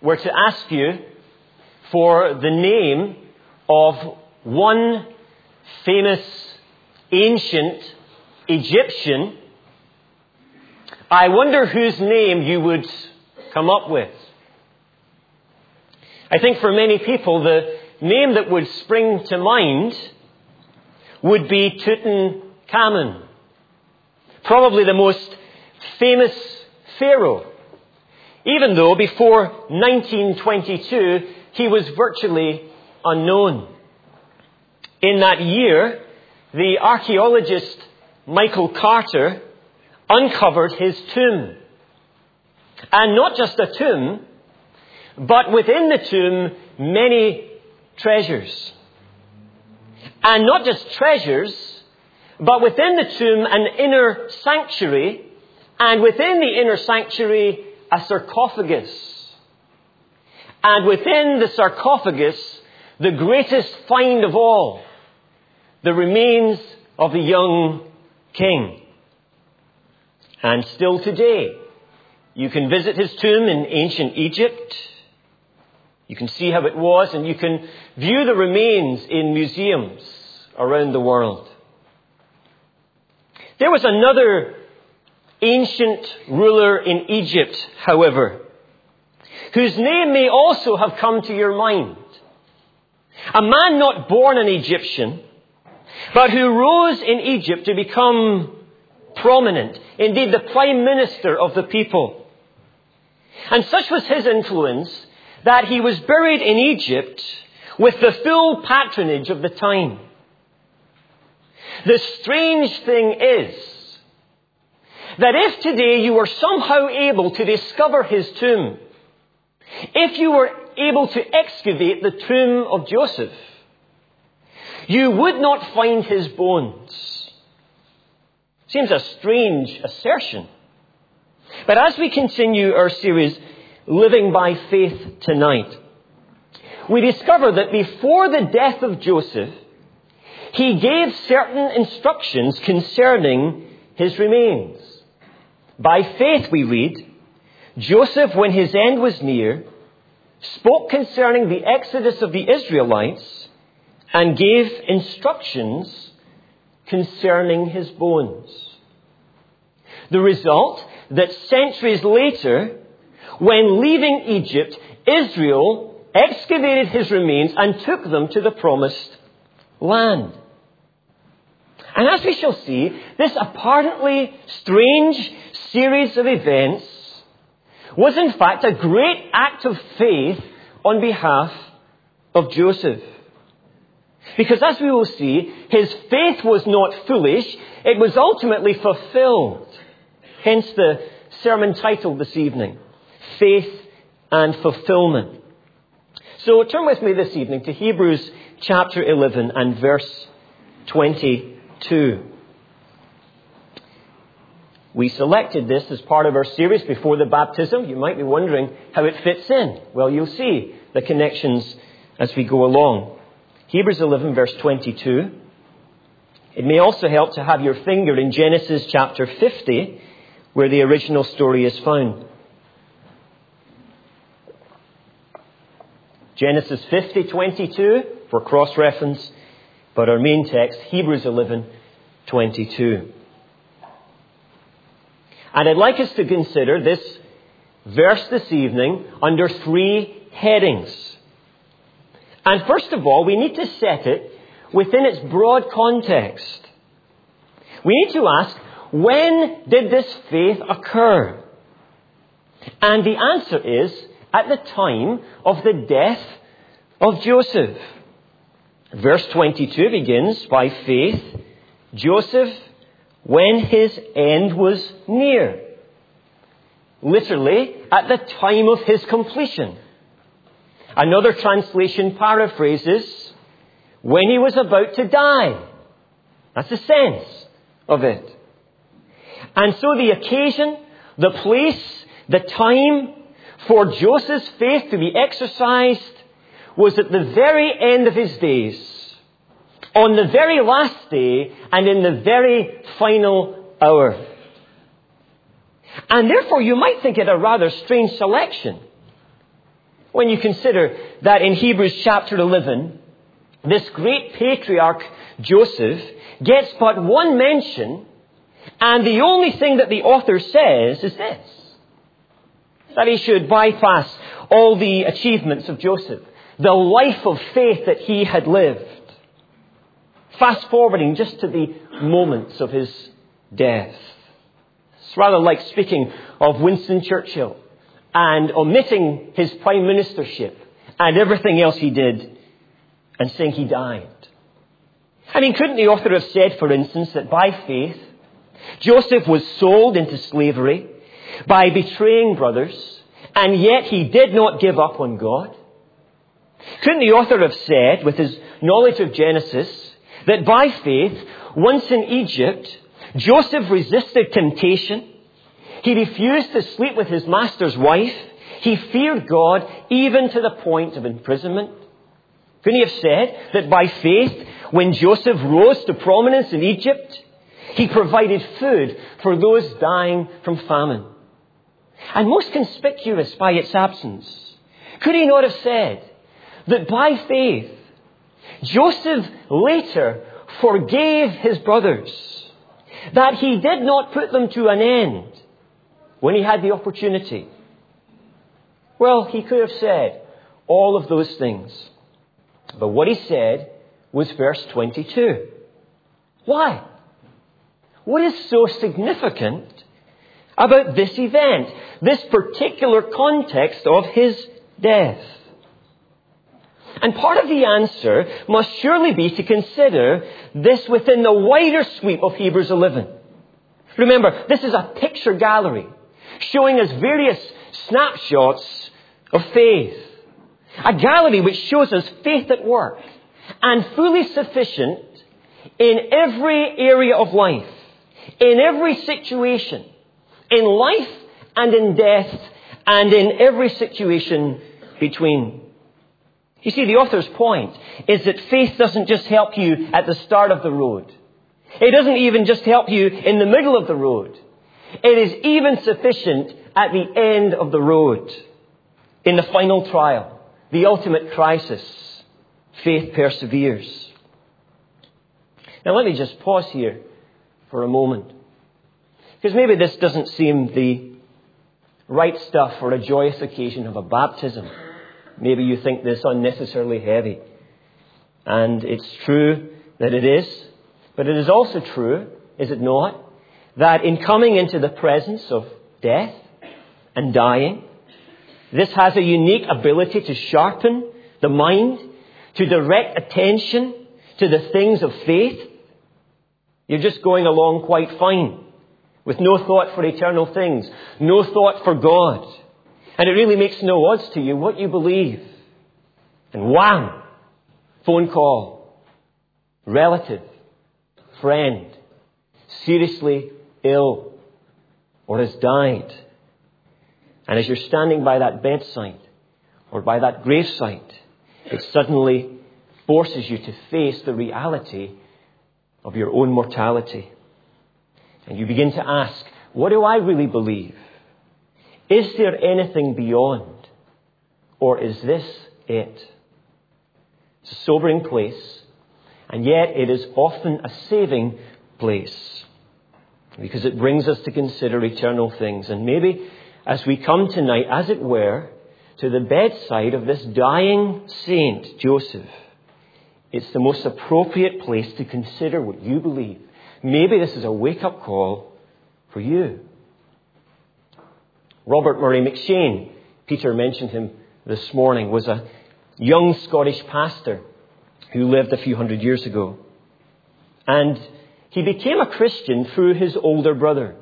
were to ask you for the name of one famous ancient Egyptian, I wonder whose name you would come up with. I think for many people, the name that would spring to mind would be Tutankhamun. Probably the most famous pharaoh. Even though before 1922, he was virtually unknown. In that year, the archaeologist Michael Carter uncovered his tomb. And not just a tomb, but within the tomb, many treasures. And not just treasures, but within the tomb, an inner sanctuary, and within the inner sanctuary, a sarcophagus. And within the sarcophagus, the greatest find of all, the remains of the young king. And still today, you can visit his tomb in ancient Egypt. You can see how it was, and you can view the remains in museums around the world. There was another ancient ruler in Egypt, however, whose name may also have come to your mind. A man not born an Egyptian, but who rose in Egypt to become prominent, indeed the prime minister of the people. And such was his influence that he was buried in Egypt with the full patronage of the time. The strange thing is that if today you were somehow able to discover his tomb, if you were able to excavate the tomb of Joseph, you would not find his bones. Seems a strange assertion. But as we continue our series, Living by Faith Tonight, we discover that before the death of Joseph, he gave certain instructions concerning his remains. By faith, we read, Joseph, when his end was near, spoke concerning the exodus of the Israelites and gave instructions concerning his bones. The result that centuries later, when leaving Egypt, Israel excavated his remains and took them to the promised land. And as we shall see, this apparently strange series of events was in fact a great act of faith on behalf of Joseph. Because as we will see, his faith was not foolish, it was ultimately fulfilled. Hence the sermon title this evening, Faith and Fulfillment. So turn with me this evening to Hebrews chapter 11 and verse 22. We selected this as part of our series before the baptism. You might be wondering how it fits in. Well, you'll see the connections as we go along. Hebrews 11, verse 22. It may also help to have your finger in Genesis chapter 50, where the original story is found. Genesis 50, 22 for cross reference, but our main text, Hebrews 11, 22. And I'd like us to consider this verse this evening under three headings. And first of all, we need to set it within its broad context. We need to ask, when did this faith occur? And the answer is, at the time of the death of Joseph. Verse 22 begins by faith, Joseph when his end was near. Literally, at the time of his completion. Another translation paraphrases, when he was about to die. That's the sense of it. And so the occasion, the place, the time for Joseph's faith to be exercised was at the very end of his days on the very last day and in the very final hour. And therefore, you might think it a rather strange selection. when you consider that in Hebrews chapter 11, this great patriarch Joseph gets but one mention, and the only thing that the author says is this that he should bypass all the achievements of Joseph, the life of faith that he had lived. Fast forwarding just to the moments of his death. It's rather like speaking of Winston Churchill and omitting his prime ministership and everything else he did and saying he died. I mean, couldn't the author have said, for instance, that by faith, Joseph was sold into slavery by betraying brothers, and yet he did not give up on God? Couldn't the author have said, with his knowledge of Genesis, that by faith, once in Egypt, Joseph resisted temptation, he refused to sleep with his master's wife, he feared God even to the point of imprisonment? Couldn't he have said that by faith, when Joseph rose to prominence in Egypt, he provided food for those dying from famine? And most conspicuous by its absence, could he not have said that by faith, Joseph later forgave his brothers, that he did not put them to an end when he had the opportunity? Well, he could have said all of those things. But what he said was verse 22. Why? What is so significant about this event, this particular context of his death? And part of the answer must surely be to consider this within the wider sweep of Hebrews 11. Remember, this is a picture gallery showing us various snapshots of faith. A gallery which shows us faith at work and fully sufficient in every area of life, in every situation, in life and in death, and in every situation between. You see, the author's point is that faith doesn't just help you at the start of the road. It doesn't even just help you in the middle of the road. It is even sufficient at the end of the road. In the final trial, the ultimate crisis, faith perseveres. Now let me just pause here for a moment. Because maybe this doesn't seem the right stuff for a joyous occasion of a baptism. Maybe you think this unnecessarily heavy. And it's true that it is. But it is also true, is it not, that in coming into the presence of death and dying, this has a unique ability to sharpen the mind, to direct attention to the things of faith. You're just going along quite fine with no thought for eternal things, no thought for God. And it really makes no odds to you what you believe. And wham! Phone call. Relative. Friend. Seriously ill. Or has died. And as you're standing by that bedside or by that gravesite, it suddenly forces you to face the reality of your own mortality. And you begin to ask, what do I really believe? Is there anything beyond? Or is this it? It's a sobering place, and yet it is often a saving place because it brings us to consider eternal things. And maybe as we come tonight, as it were, to the bedside of this dying saint, Joseph, it's the most appropriate place to consider what you believe. Maybe this is a wake up call for you. Robert Murray McCheyne, Peter mentioned him this morning, was a young Scottish pastor who lived a few hundred years ago. And he became a Christian through his older brother.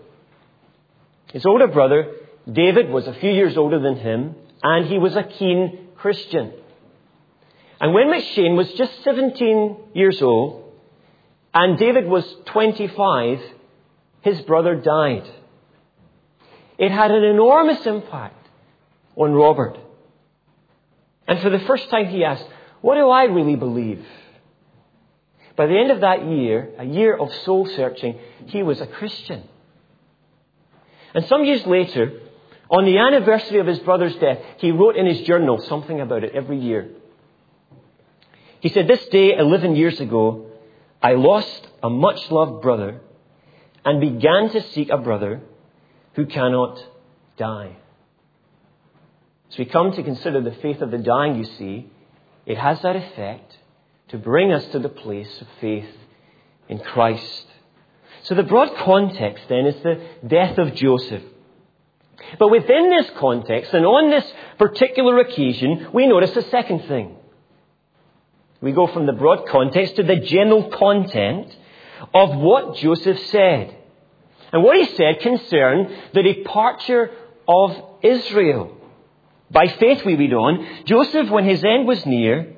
His older brother, David, was a few years older than him, and he was a keen Christian. And when McCheyne was just 17 years old, and David was 25, his brother died. It had an enormous impact on Robert. And for the first time he asked, what do I really believe? By the end of that year, a year of soul searching, he was a Christian. And some years later, On the anniversary of his brother's death, he wrote in his journal something about it every year. He said, This day, 11 years ago, I lost a much loved brother and began to seek a brother who cannot die. As we come to consider the faith of the dying, you see, it has that effect to bring us to the place of faith in Christ. So the broad context then is the death of Joseph. But within this context and on this particular occasion, we notice a second thing. We go from the broad context to the general content of what Joseph said. And what he said concerned the departure of Israel. By faith, we read on, Joseph, when his end was near,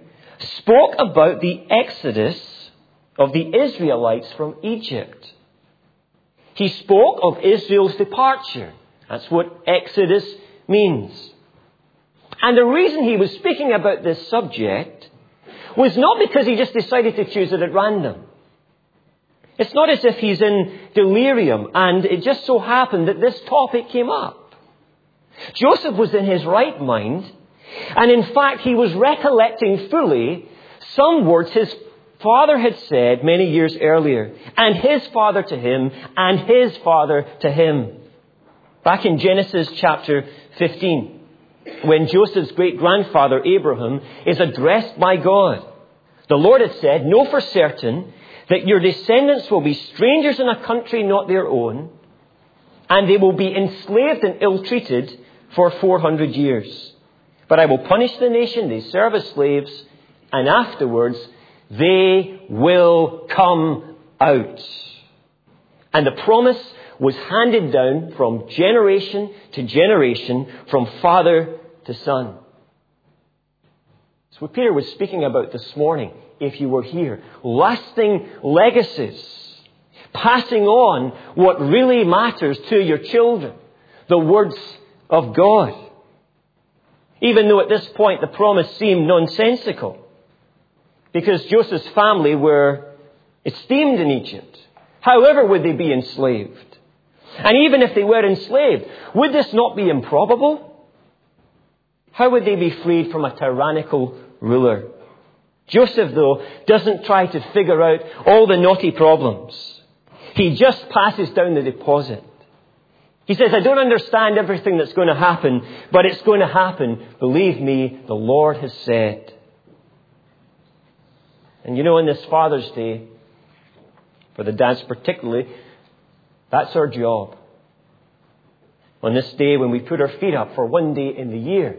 spoke about the exodus of the Israelites from Egypt. He spoke of Israel's departure. That's what exodus means. And the reason he was speaking about this subject was not because he just decided to choose it at random. It's not as if he's in delirium and it just so happened that this topic came up. Joseph was in his right mind and in fact he was recollecting fully some words his father had said many years earlier and his father to him and his father to him. Back in Genesis chapter 15 when Joseph's great grandfather Abraham is addressed by God. The Lord had said, Know for certain that your descendants will be strangers in a country not their own, and they will be enslaved and ill treated for 400 years. But I will punish the nation they serve as slaves, and afterwards they will come out. And the promise was handed down from generation to generation, from father to son. It's what Peter was speaking about this morning, if you were here. Lasting legacies. Passing on what really matters to your children. The words of God. Even though at this point the promise seemed nonsensical. Because Joseph's family were esteemed in Egypt. However would they be enslaved? And even if they were enslaved, would this not be improbable? How would they be freed from a tyrannical ruler? Joseph, though, doesn't try to figure out all the knotty problems. He just passes down the deposit. He says, I don't understand everything that's going to happen, but it's going to happen. Believe me, the Lord has said. And you know, on this Father's Day, for the dads particularly, that's our job. On this day when we put our feet up for one day in the year,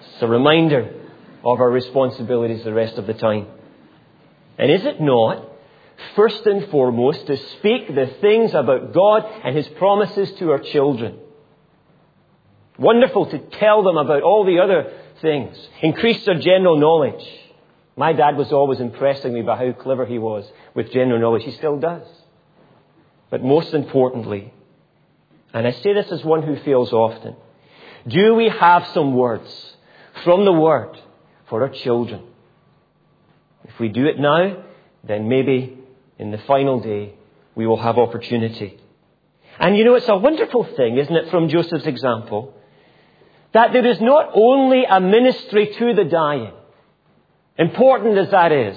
it's a reminder of our responsibilities the rest of the time. And is it not, first and foremost, to speak the things about God and His promises to our children? Wonderful to tell them about all the other things, increase their general knowledge. My dad was always impressing me by how clever he was with general knowledge. He still does. But most importantly, and I say this as one who fails often, do we have some words from the Word for our children? If we do it now, then maybe in the final day we will have opportunity. And you know, it's a wonderful thing, isn't it, from Joseph's example, that there is not only a ministry to the dying, important as that is,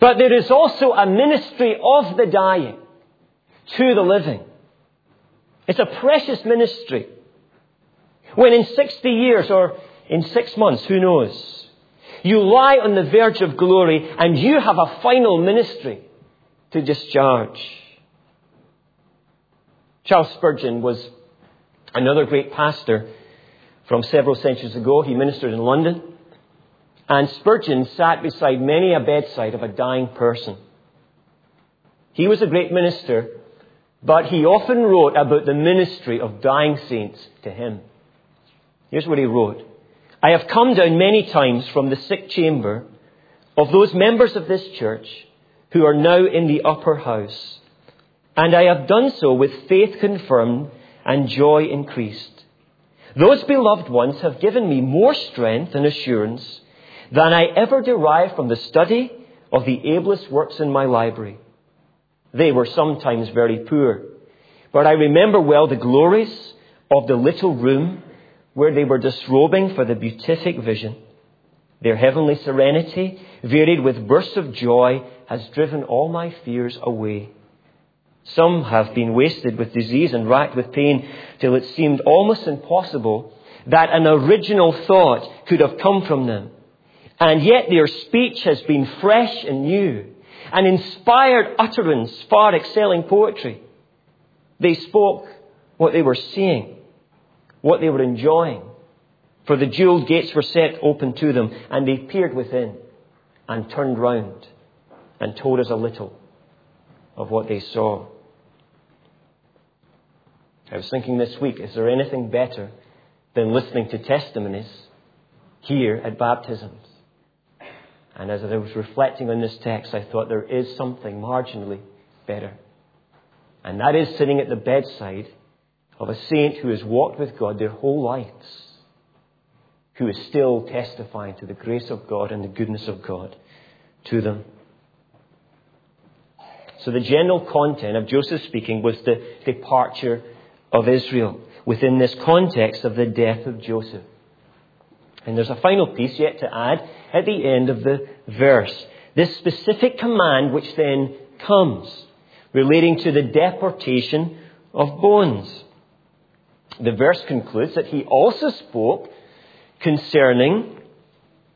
but there is also a ministry of the dying to the living. It's a precious ministry. When in 60 years or in six months, who knows, you lie on the verge of glory and you have a final ministry to discharge. Charles Spurgeon was another great pastor from several centuries ago. He ministered in London. And Spurgeon sat beside many a bedside of a dying person. He was a great minister, but he often wrote about the ministry of dying saints to him. Here's what he wrote. I have come down many times from the sick chamber of those members of this church who are now in the upper house, and I have done so with faith confirmed and joy increased. Those beloved ones have given me more strength and assurance than I ever derived from the study of the ablest works in my library. They were sometimes very poor. But I remember well the glories of the little room where they were disrobing for the beatific vision. Their heavenly serenity, varied with bursts of joy, has driven all my fears away. Some have been wasted with disease and racked with pain till it seemed almost impossible that an original thought could have come from them. And yet their speech has been fresh and new, an inspired utterance far excelling poetry. They spoke what they were seeing, what they were enjoying. For the jeweled gates were set open to them, and they peered within and turned round and told us a little of what they saw. I was thinking this week, is there anything better than listening to testimonies here at baptisms? And as I was reflecting on this text, I thought there is something marginally better. And that is sitting at the bedside of a saint who has walked with God their whole lives, who is still testifying to the grace of God and the goodness of God to them. So the general content of Joseph speaking was the departure of Israel within this context of the death of Joseph. And there's a final piece yet to add at the end of the verse. This specific command which then comes relating to the deportation of bones. The verse concludes that he also spoke concerning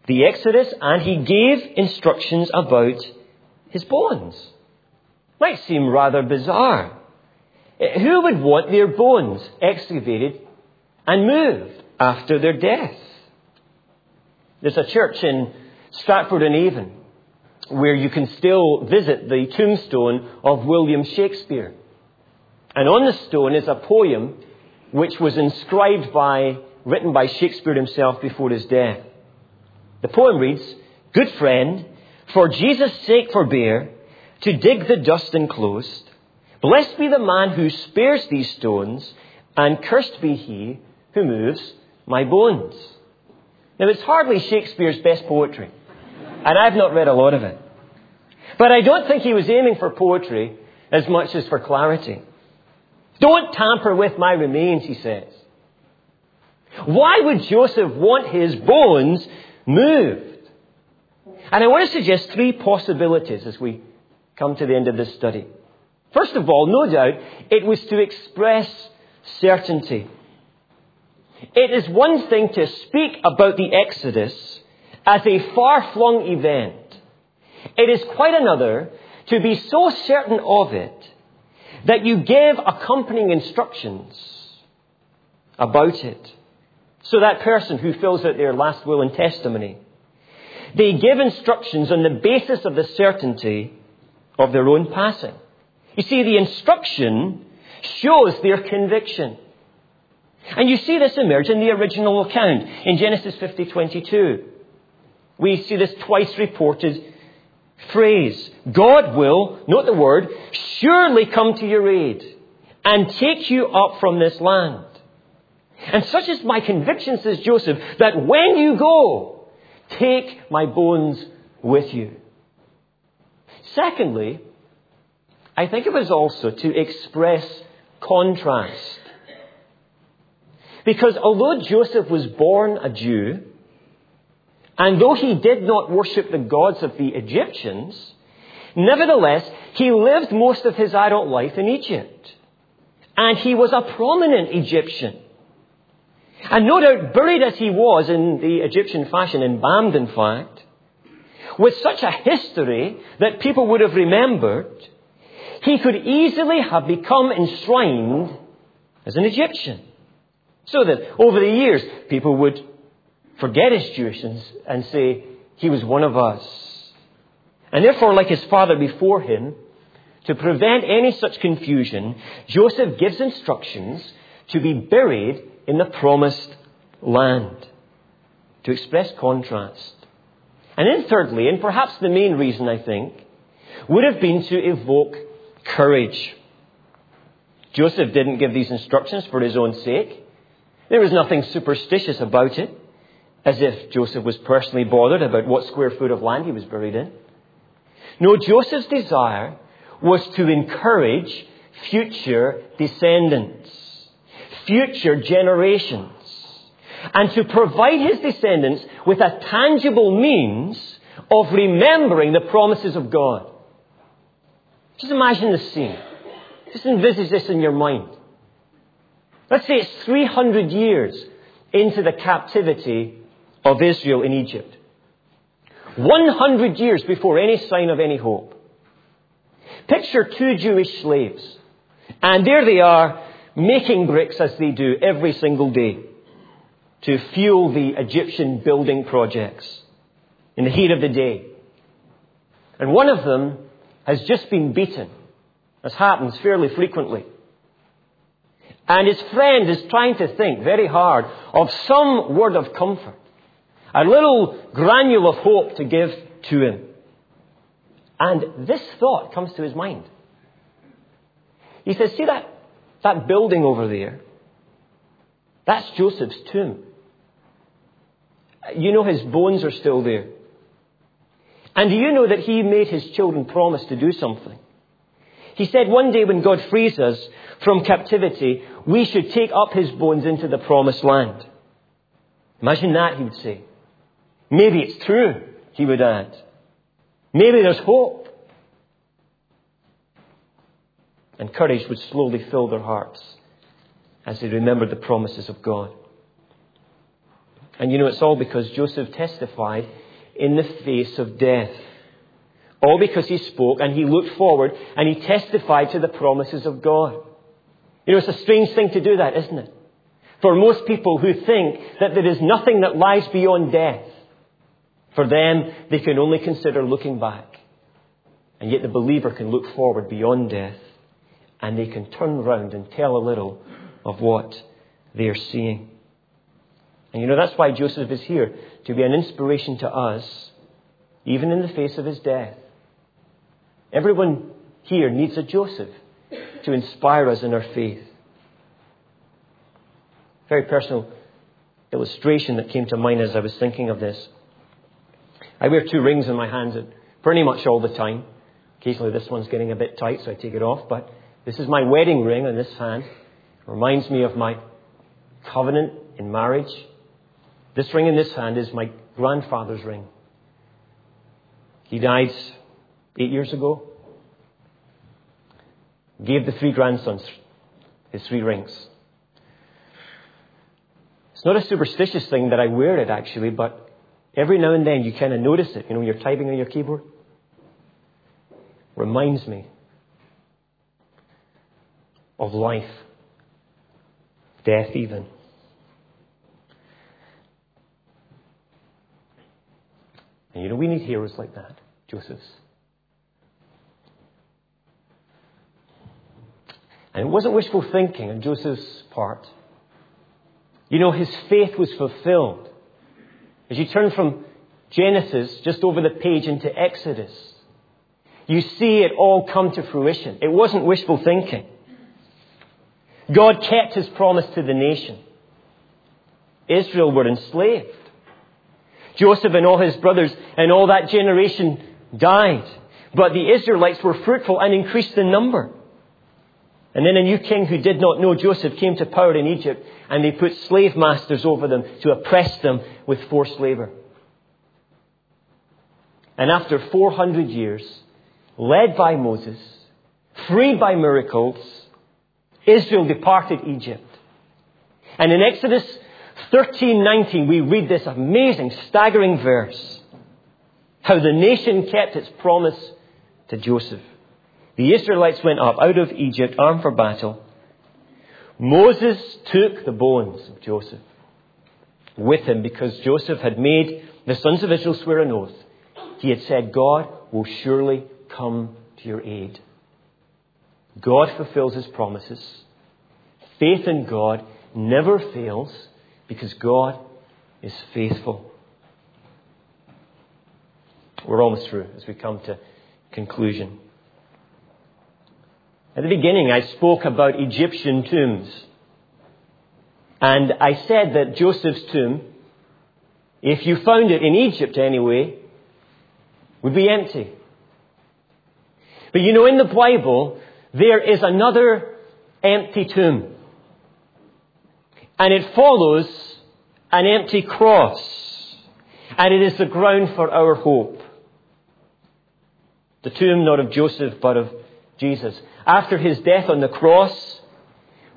the Exodus and he gave instructions about his bones. Might seem rather bizarre. Eh, who would want their bones excavated and moved after their death? There's a church in Stratford on Avon where you can still visit the tombstone of William Shakespeare. And on the stone is a poem which was inscribed by, written by Shakespeare himself before his death. The poem reads, Good friend, for Jesus' sake forbear to dig the dust enclosed Blessed be the man who spares these stones, and cursed be he who moves my bones. Now, it's hardly Shakespeare's best poetry, and I've not read a lot of it. But I don't think he was aiming for poetry as much as for clarity. Don't tamper with my remains, he says. Why would Joseph want his bones moved? And I want to suggest three possibilities as we come to the end of this study. First of all, no doubt, it was to express certainty. It is one thing to speak about the Exodus as a far flung event. It is quite another to be so certain of it that you give accompanying instructions about it. So that person who fills out their last will and testimony, they give instructions on the basis of the certainty of their own passing. You see, the instruction shows their conviction. And you see this emerge in the original account in Genesis 50:22. We see this twice reported phrase. God will, note the word, surely come to your aid and take you up from this land. And such is my conviction, says Joseph, that when you go, take my bones with you. Secondly, I think it was also to express contrast. Because although Joseph was born a Jew, and though he did not worship the gods of the Egyptians, nevertheless, he lived most of his adult life in Egypt. And he was a prominent Egyptian. And no doubt, buried as he was in the Egyptian fashion, embalmed in fact, with such a history that people would have remembered, he could easily have become enshrined as an Egyptian. So that over the years, people would forget his Jewishness and say, he was one of us. And therefore, like his father before him, to prevent any such confusion, Joseph gives instructions to be buried in the promised land, to express contrast. And then thirdly, and perhaps the main reason I think, would have been to evoke courage. Joseph didn't give these instructions for his own sake. There was nothing superstitious about it, as if Joseph was personally bothered about what square foot of land he was buried in. No, Joseph's desire was to encourage future descendants. future generations and to provide his descendants with a tangible means of remembering the promises of God. Just imagine the scene. Just envisage this in your mind. Let's say it's 300 years into the captivity of Israel in Egypt. 100 years before any sign of any hope. Picture two Jewish slaves. And there they are, making bricks as they do every single day to fuel the Egyptian building projects in the heat of the day. And one of them has just been beaten, as happens fairly frequently. And his friend is trying to think very hard of some word of comfort, a little granule of hope to give to him. And this thought comes to his mind. He says, See that, that building over there? That's Joseph's tomb. You know his bones are still there. And do you know that he made his children promise to do something? He said one day when God frees us from captivity, we should take up his bones into the promised land. Imagine that, he would say. Maybe it's true, he would add. Maybe there's hope. And courage would slowly fill their hearts as they remembered the promises of God. And you know, it's all because Joseph testified in the face of death. All because he spoke and he looked forward and he testified to the promises of God. You know, it's a strange thing to do that, isn't it? For most people who think that there is nothing that lies beyond death, for them, they can only consider looking back. And yet the believer can look forward beyond death and they can turn round and tell a little of what they are seeing. And you know, that's why Joseph is here, to be an inspiration to us, even in the face of his death. Everyone here needs a Joseph to inspire us in our faith. Very personal illustration that came to mind as I was thinking of this. I wear two rings in my hands pretty much all the time. Occasionally this one's getting a bit tight, so I take it off. But this is my wedding ring on this hand. It reminds me of my covenant in marriage. This ring in this hand is my grandfather's ring. He died eight years ago. Gave the three grandsons his three rings. It's not a superstitious thing that I wear it actually, but every now and then you kind of notice it. You know, when you're typing on your keyboard. Reminds me of life, death even. And you know, we need heroes like that, Joseph's. And it wasn't wishful thinking on Joseph's part. You know, his faith was fulfilled. As you turn from Genesis just over the page into Exodus, you see it all come to fruition. It wasn't wishful thinking. God kept his promise to the nation. Israel were enslaved. Joseph and all his brothers and all that generation died. But the Israelites were fruitful and increased in number. And then a new king who did not know Joseph came to power in Egypt and they put slave masters over them to oppress them with forced labor. And after 400 years, led by Moses, freed by miracles, Israel departed Egypt. And in Exodus 13:19 we read this amazing staggering verse how the nation kept its promise to Joseph. The Israelites went up out of Egypt armed for battle. Moses took the bones of Joseph with him because Joseph had made the sons of Israel swear an oath. He had said, God will surely come to your aid. God fulfills his promises. Faith in God never fails because God is faithful. We're almost through as we come to conclusion. At the beginning, I spoke about Egyptian tombs. And I said that Joseph's tomb, if you found it in Egypt anyway, would be empty. But you know, in the Bible, there is another empty tomb. And it follows an empty cross. And it is the ground for our hope. The tomb not of Joseph, but of Jesus. After his death on the cross,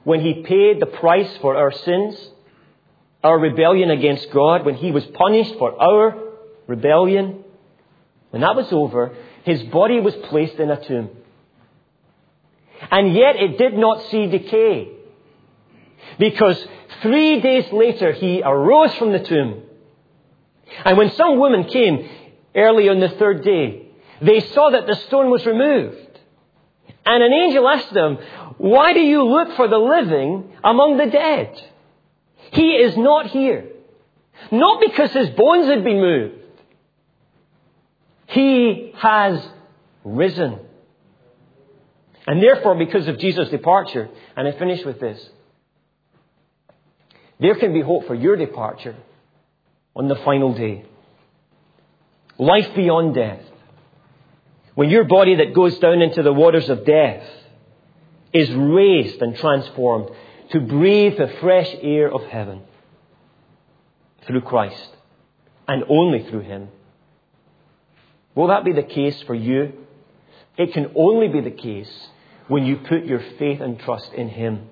when he paid the price for our sins, our rebellion against God, when he was punished for our rebellion, when that was over, his body was placed in a tomb. And yet it did not see decay. Because three days later he arose from the tomb. And when some women came early on the third day, they saw that the stone was removed. And an angel asked them, Why do you look for the living among the dead? He is not here. Not because his bones had been moved. He has risen. And therefore, because of Jesus' departure, and I finish with this, there can be hope for your departure on the final day. Life beyond death. When your body that goes down into the waters of death is raised and transformed to breathe the fresh air of heaven through Christ and only through Him. Will that be the case for you? It can only be the case when you put your faith and trust in Him.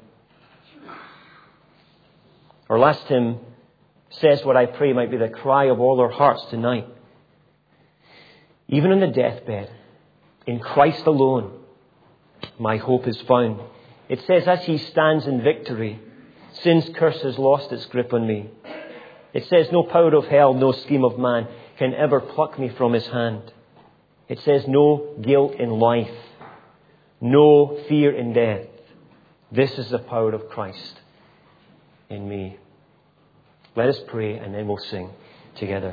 Our last hymn says what I pray might be the cry of all our hearts tonight. Even on the deathbed, in Christ alone, my hope is found. It says, as he stands in victory, sin's curse has lost its grip on me. It says, no power of hell, no scheme of man can ever pluck me from his hand. It says, no guilt in life, no fear in death. This is the power of Christ in me. Let us pray and then we'll sing together.